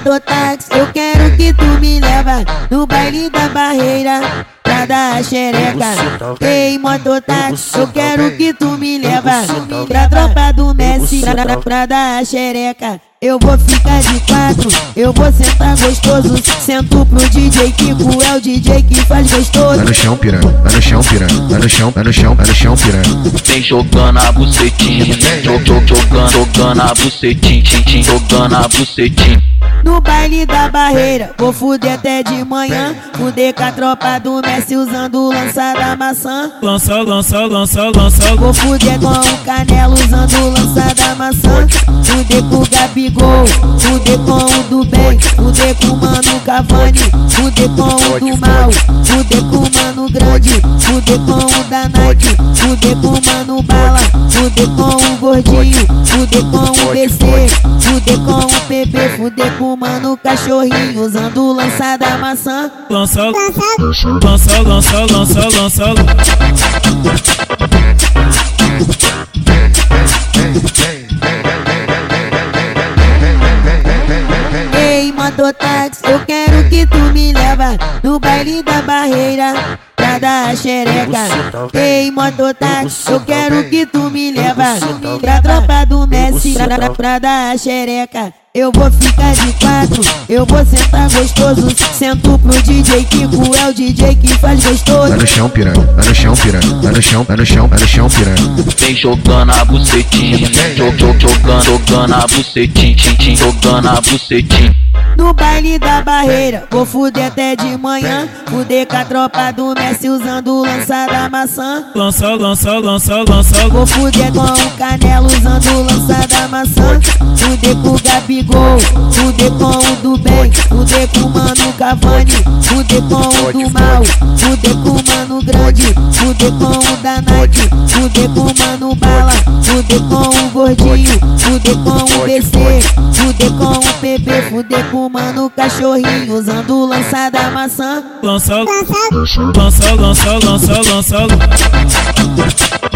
mototáxi, eu quero que tu me leva no baile da barreira pra dar a xereca. Ei, mototáxi, eu quero que tu me leva pra tropa do Messi pra, pra dar a xereca. Eu vou ficar de quatro, eu vou sentar gostoso. Sento pro DJ Kiko, é o DJ que faz gostoso. Vai no chão, piranha, vai no chão, piranha, vai no chão, vai no chão, vai no chão, piranha. Vem jogando a bucetinha, jog, jog, jogando, jogando a bucetinha, tim, tim, jogando a bucetinha. No baile da barreira, vou fuder até de manhã. Fuder com a tropa do Messi usando o lança da maçã. Lança, lança, lança, lança. Vou fuder com o Canelo usando o lança da maçã. Fuder com o Gabigol, fuder com o do bem. Fuder com o Mano Cavani, fuder com o do mal. Fuder com o Mano Grande, fuder com o da Nike. Fuder com o Mano Bala, fuder com o Gordinho. Fuder com o BC, fuder com o PB. Fuder com o Mano Cachorrinho usando o lança da maçã. Lança, lança, lança, lança, lança. Ei, mototáxi, eu quero que tu me leva no baile da barreira pra dar a xereca. Ei, mototáxi, eu quero que tu me leva pra tropa do Messi pra, pra dar a xereca. Eu vou ficar de quatro, eu vou sentar gostoso. Sento pro DJ Kiko, é o DJ que faz gostoso. Vai no chão, piranha, vai no chão, piranha, vai no chão, vai no chão, vai no chão, piranha. Vem jogando a bucetinha, jog, jog, jogando, jogando a bucetinha, jogando a bucetinha. No baile da barreira, vou fuder até de manhã. Fuder com a tropa do Messi usando o lança da maçã. Lança, lança, lança, lança. Vou fuder com o Canelo usando o lança da maçã. Fuder com o Gabigol, fuder com o do bem. Fuder com o Mano Cavani, fuder com o do mal. Fuder com o Mano Grande, fuder com o da Nike. Fuder com o Mano Bala, fuder com o Gordinho. Fuder com o BC, fuder com o PB. Fuder com o Mano Cachorrinho usando lança da maçã. Lança, lança, lança, lança, lança.